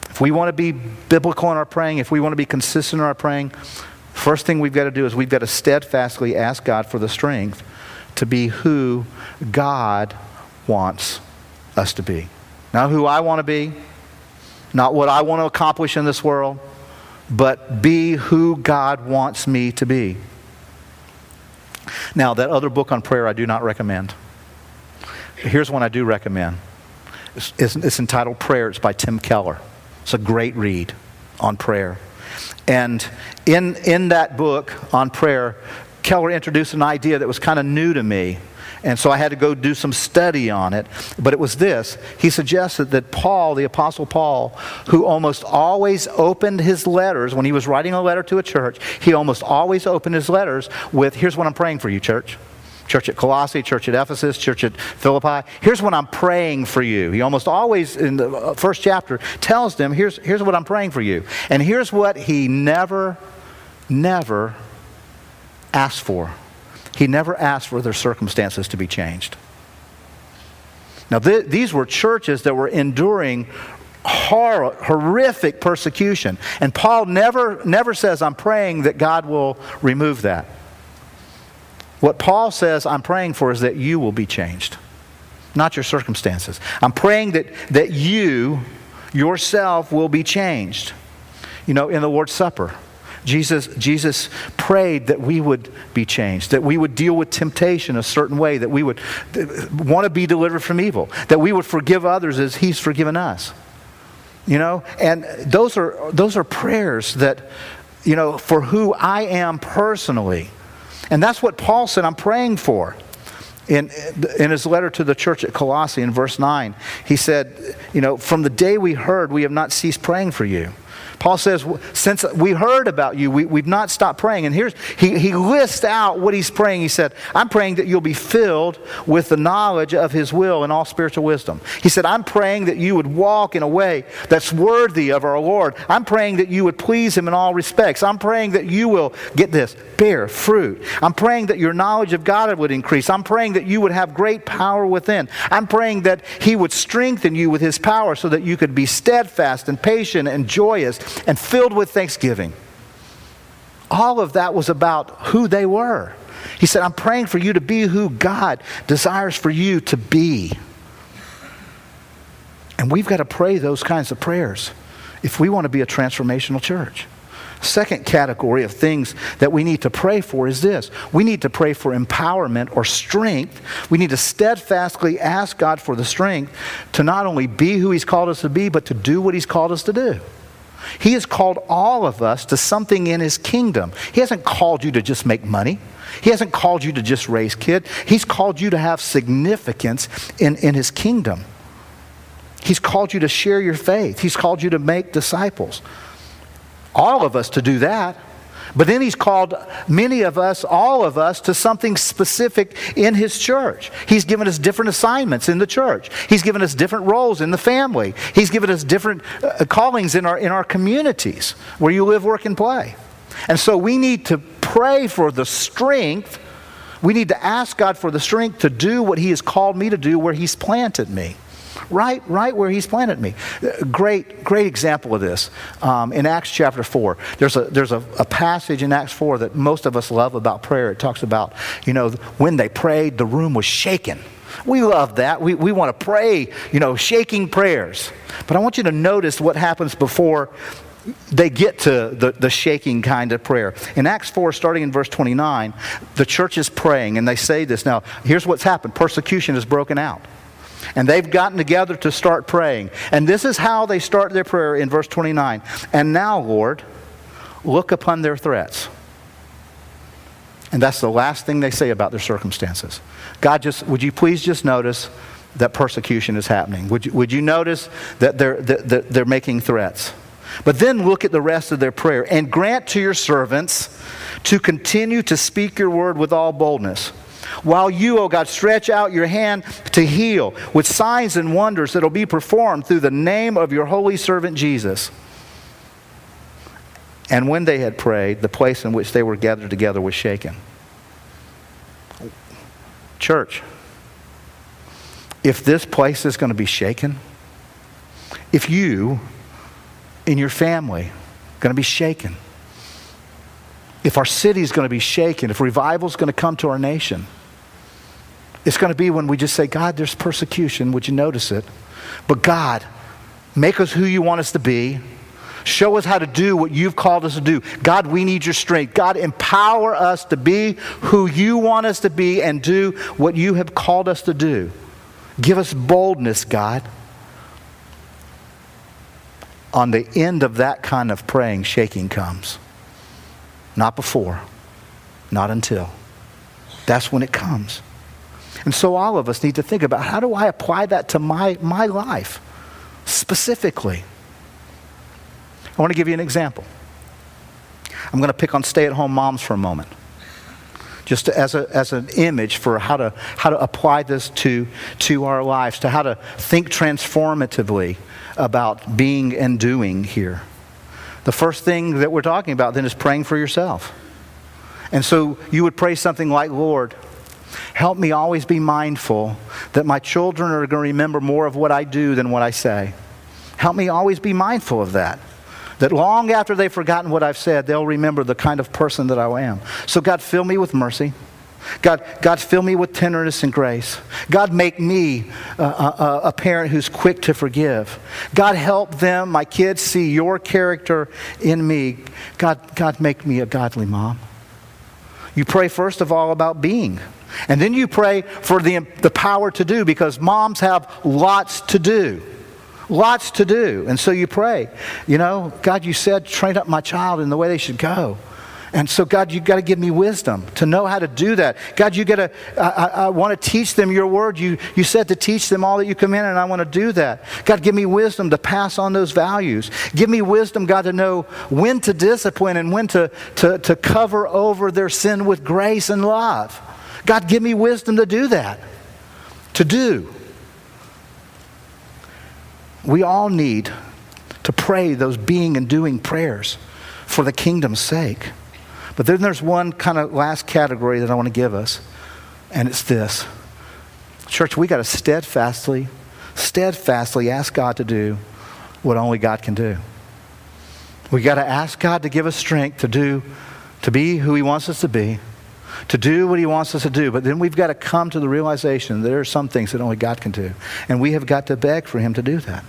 Speaker 2: If we want to be biblical in our praying, if we want to be consistent in our praying, first thing we've got to do is we've got to steadfastly ask God for the strength to be who God wants us to be. Not who I want to be, not what I want to accomplish in this world, but be who God wants me to be. Now, that other book on prayer I do not recommend. Here's one I do recommend. It's, it's, it's entitled Prayer. It's by Tim Keller. It's a great read on prayer. And in, in that book on prayer, Keller introduced an idea that was kind of new to me. And so I had to go do some study on it. But it was this he suggested that Paul, the Apostle Paul, who almost always opened his letters, when he was writing a letter to a church, he almost always opened his letters with, Here's what I'm praying for you, church. Church at Colossae, church at Ephesus, church at Philippi. Here's what I'm praying for you. He almost always, in the uh, first chapter, tells them, here's, here's what I'm praying for you. And here's what he never, never asked for he never asked for their circumstances to be changed. Now, th- these were churches that were enduring hor- horrific persecution. And Paul never, never says, I'm praying that God will remove that. What Paul says, I'm praying for is that you will be changed, not your circumstances. I'm praying that, that you yourself will be changed. You know, in the Lord's Supper, Jesus, Jesus prayed that we would be changed, that we would deal with temptation a certain way, that we would want to be delivered from evil, that we would forgive others as He's forgiven us. You know, and those are, those are prayers that, you know, for who I am personally. And that's what Paul said, I'm praying for. In, in his letter to the church at Colossae in verse 9, he said, You know, from the day we heard, we have not ceased praying for you. Paul says, Since we heard about you, we, we've not stopped praying. And here's, he, he lists out what he's praying. He said, I'm praying that you'll be filled with the knowledge of his will and all spiritual wisdom. He said, I'm praying that you would walk in a way that's worthy of our Lord. I'm praying that you would please him in all respects. I'm praying that you will, get this, bear fruit. I'm praying that your knowledge of God would increase. I'm praying that you would have great power within. I'm praying that he would strengthen you with his power so that you could be steadfast and patient and joyous and filled with thanksgiving. All of that was about who they were. He said, I'm praying for you to be who God desires for you to be. And we've got to pray those kinds of prayers if we want to be a transformational church. Second category of things that we need to pray for is this we need to pray for empowerment or strength. We need to steadfastly ask God for the strength to not only be who He's called us to be, but to do what He's called us to do. He has called all of us to something in His kingdom. He hasn't called you to just make money. He hasn't called you to just raise kids. He's called you to have significance in, in His kingdom. He's called you to share your faith. He's called you to make disciples all of us to do that. But then he's called many of us, all of us, to something specific in his church. He's given us different assignments in the church. He's given us different roles in the family. He's given us different uh, callings in our, in our communities where you live, work, and play. And so we need to pray for the strength. We need to ask God for the strength to do what he has called me to do where he's planted me right, right where he's planted me. Great, great example of this. Um, in Acts chapter 4, there's, a, there's a, a passage in Acts 4 that most of us love about prayer. It talks about, you know, when they prayed, the room was shaken. We love that. We, we want to pray, you know, shaking prayers. But I want you to notice what happens before they get to the, the shaking kind of prayer. In Acts 4, starting in verse 29, the church is praying, and they say this. Now, here's what's happened persecution has broken out. And they've gotten together to start praying. And this is how they start their prayer in verse 29. And now, Lord, look upon their threats. And that's the last thing they say about their circumstances. God, just would you please just notice that persecution is happening? Would you, would you notice that they're, that they're making threats? But then look at the rest of their prayer and grant to your servants to continue to speak your word with all boldness while you, O God, stretch out your hand to heal with signs and wonders that will be performed through the name of your holy servant Jesus. And when they had prayed, the place in which they were gathered together was shaken. Church, if this place is going to be shaken, if you in your family going to be shaken, if our city is going to be shaken, if revival is going to come to our nation, it's going to be when we just say, God, there's persecution. Would you notice it? But God, make us who you want us to be. Show us how to do what you've called us to do. God, we need your strength. God, empower us to be who you want us to be and do what you have called us to do. Give us boldness, God. On the end of that kind of praying, shaking comes. Not before, not until. That's when it comes. And so all of us need to think about how do I apply that to my, my life specifically? I want to give you an example. I'm going to pick on stay at home moms for a moment. Just as, a, as an image for how to, how to apply this to, to our lives, to how to think transformatively about being and doing here. The first thing that we're talking about then is praying for yourself. And so you would pray something like, Lord, Help me always be mindful that my children are going to remember more of what I do than what I say. Help me always be mindful of that. That long after they've forgotten what I've said, they'll remember the kind of person that I am. So, God, fill me with mercy. God, God, fill me with tenderness and grace. God, make me a, a, a, parent who's quick to forgive. God, help them, my kids, see your character in me. God, God, make me a godly mom. You pray, first of all, about being. And then you pray for the, the power to do because moms have lots to do. Lots to do. And so you pray, you know, God, you said, train up my child in the way they should go. And so, God, you've got to give me wisdom to know how to do that. God, you got to, I, I, I want to teach them your word. You, you said to teach them all that you command, and I want to do that. God, give me wisdom to pass on those values. Give me wisdom, God, to know when to discipline and when to, to, to cover over their sin with grace and love. God, give me wisdom to do that, to do. We all need to pray those being and doing prayers for the kingdom's sake. But then there's one kind of last category that I want to give us, and it's this. Church, we got to steadfastly, steadfastly ask God to do what only God can do. We got to ask God to give us strength to do, to be who He wants us to be to do what He wants us to do. But then we've got to come to the realization there are some things that only God can do. And we have got to beg for Him to do that.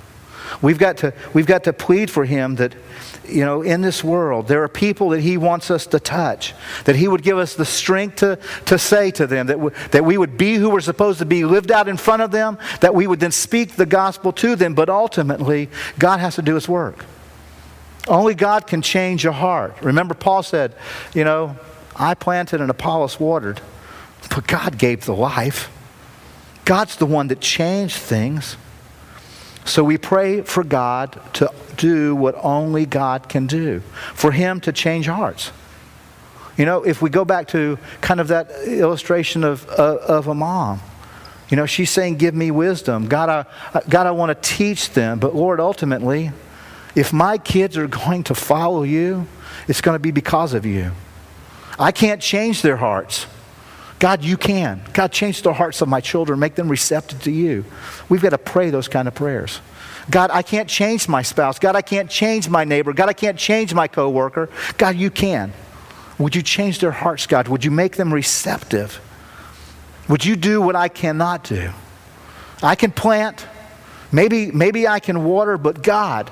Speaker 2: We've got to, we've got to plead for him that, you know, in this world, there are people that he wants us to touch, that he would give us the strength to, to say to them, that, that we would be who we're supposed to be, lived out in front of them, that we would then speak the gospel to them, but ultimately, God has to do his work. Only God can change your heart. Remember, Paul said, you know, I planted and Apollos watered, but God gave the life. God's the one that changed things. So we pray for God to do what only God can do, for Him to change hearts. You know, if we go back to kind of that illustration of, of a mom, you know, she's saying, Give me wisdom. God, I, God, I want to teach them. But Lord, ultimately, if my kids are going to follow you, it's going to be because of you. I can't change their hearts. God, you can. God, change the hearts of my children, make them receptive to you. We've got to pray those kind of prayers. God, I can't change my spouse. God, I can't change my neighbor. God, I can't change my coworker. God, you can. Would you change their hearts, God? Would you make them receptive? Would you do what I cannot do? I can plant. Maybe, maybe I can water, but God,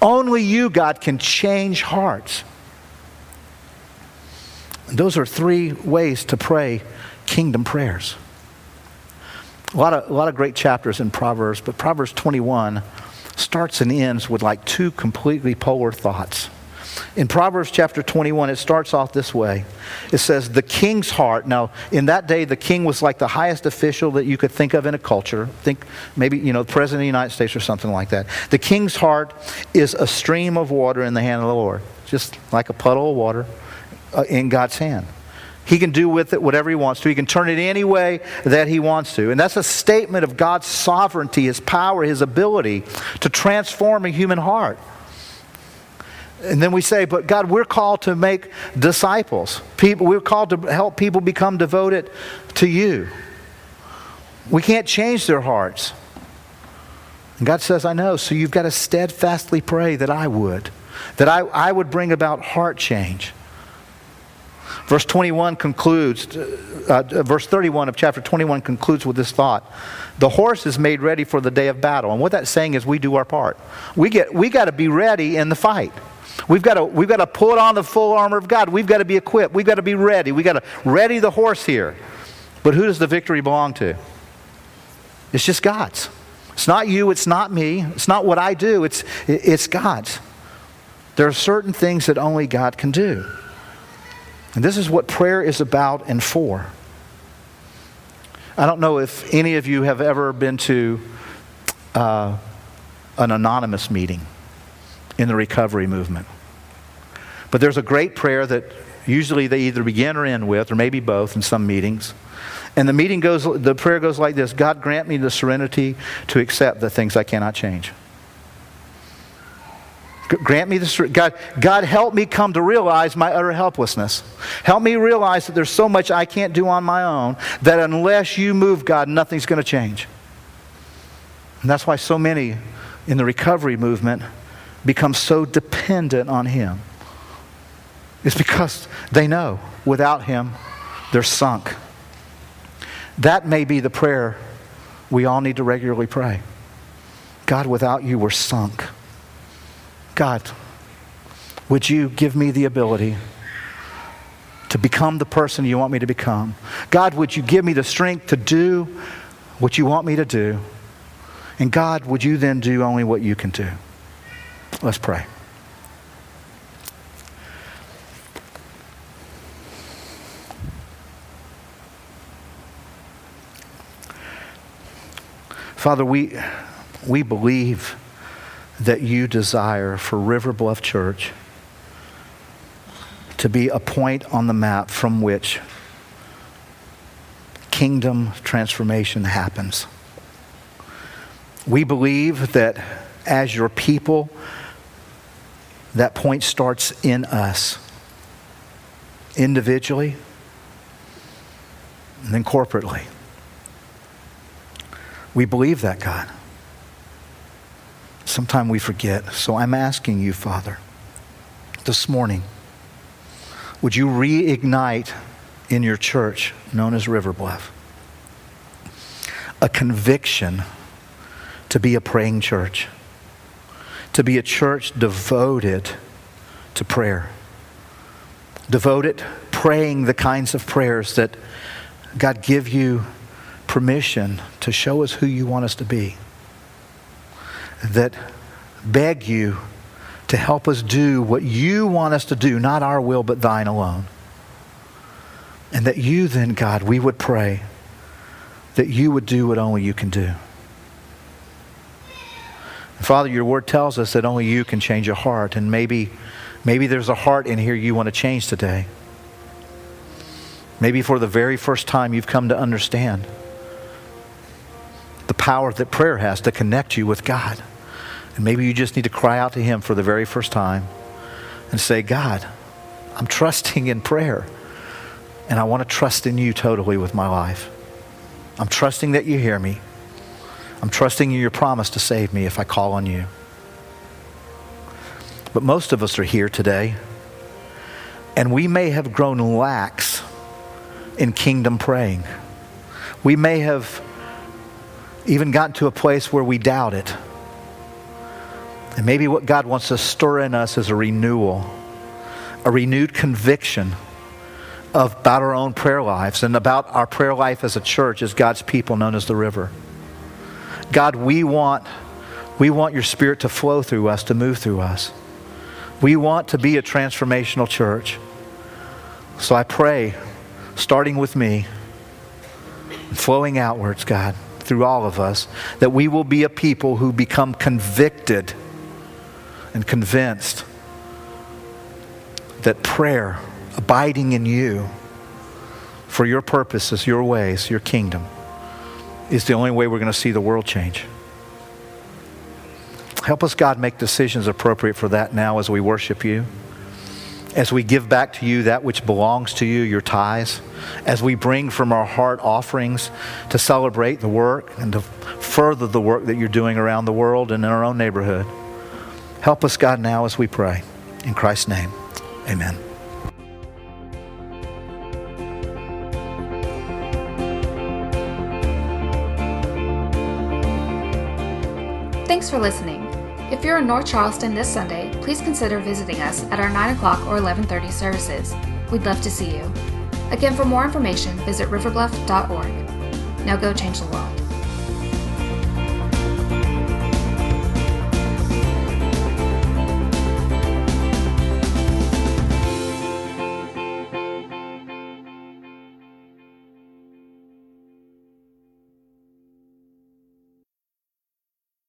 Speaker 2: only you, God, can change hearts. Those are three ways to pray kingdom prayers. A lot of, a lot of great chapters in Proverbs, but Proverbs 21 starts and ends with like two completely polar thoughts. In Proverbs chapter 21, it starts off this way. It says, The king's heart. Now, in that day, the king was like the highest official that you could think of in a culture. Think maybe, you know, the president of the United States or something like that. The king's heart is a stream of water in the hand of the Lord, just like a puddle of water uh, in God's hand. He can do with it whatever he wants to. He can turn it any way that he wants to. And that's a statement of God's sovereignty, his power, his ability to transform a human heart. And then we say, but God, we're called to make disciples. People, we're called to help people become devoted to you. We can't change their hearts. And God says, I know. So you've got to steadfastly pray that I would, that I, I would bring about heart change. Verse 21 concludes, uh, uh, verse 31 of chapter 21 concludes with this thought. The horse is made ready for the day of battle. And what that's saying is we do our part. We, get, we got to be ready in the fight. We've got, to, we've got to put on the full armor of God. We've got to be equipped. We've got to be ready. We've got to ready the horse here. But who does the victory belong to? It's just God's. It's not you, it's not me, it's not what I do, it's, it's God's. There are certain things that only God can do. And this is what prayer is about and for. I don't know if any of you have ever been to uh, an anonymous meeting in the recovery movement. But there's a great prayer that usually they either begin or end with, or maybe both in some meetings. And the meeting goes, the prayer goes like this God grant me the serenity to accept the things I cannot change. Grant me this, God, God help me come to realize my utter helplessness. Help me realize that there's so much I can't do on my own that unless you move, God, nothing's going to change. And that's why so many in the recovery movement become so dependent on Him. It's because they know without Him, they're sunk. That may be the prayer we all need to regularly pray. God, without you, we're sunk. God, would you give me the ability to become the person you want me to become? God, would you give me the strength to do what you want me to do? And God, would you then do only what you can do? Let's pray. Father, we, we believe that you desire for River Bluff Church to be a point on the map from which kingdom transformation happens. We believe that as your people, that point starts in us, individually, and then corporately. We believe that, God. Sometimes we forget. So I'm asking you, Father, this morning, would you reignite in your church, known as River Bluff, a conviction to be a praying church? to be a church devoted to prayer. Devoted praying the kinds of prayers that God give you permission to show us who you want us to be. That beg you to help us do what you want us to do, not our will, but thine alone. And that you then, God, we would pray that you would do what only you can do. Father, your word tells us that only you can change a heart, and maybe, maybe there's a heart in here you want to change today. Maybe for the very first time you've come to understand the power that prayer has to connect you with God. And maybe you just need to cry out to Him for the very first time and say, God, I'm trusting in prayer, and I want to trust in you totally with my life. I'm trusting that you hear me. I'm trusting in your promise to save me if I call on you. But most of us are here today, and we may have grown lax in kingdom praying. We may have even gotten to a place where we doubt it. And maybe what God wants to stir in us is a renewal, a renewed conviction about our own prayer lives and about our prayer life as a church, as God's people known as the river. God, we want, we want your spirit to flow through us, to move through us. We want to be a transformational church. So I pray, starting with me, flowing outwards, God, through all of us, that we will be a people who become convicted and convinced that prayer, abiding in you for your purposes, your ways, your kingdom, is the only way we're going to see the world change. Help us, God, make decisions appropriate for that now as we worship you, as we give back to you that which belongs to you, your tithes, as we bring from our heart offerings to celebrate the work and to further the work that you're doing around the world and in our own neighborhood. Help us, God, now as we pray. In Christ's name, amen.
Speaker 1: Thanks for listening. If you're in North Charleston this Sunday, please consider visiting us at our 9 o'clock or 11.30 services. We'd love to see you. Again, for more information, visit riverbluff.org. Now go change the world.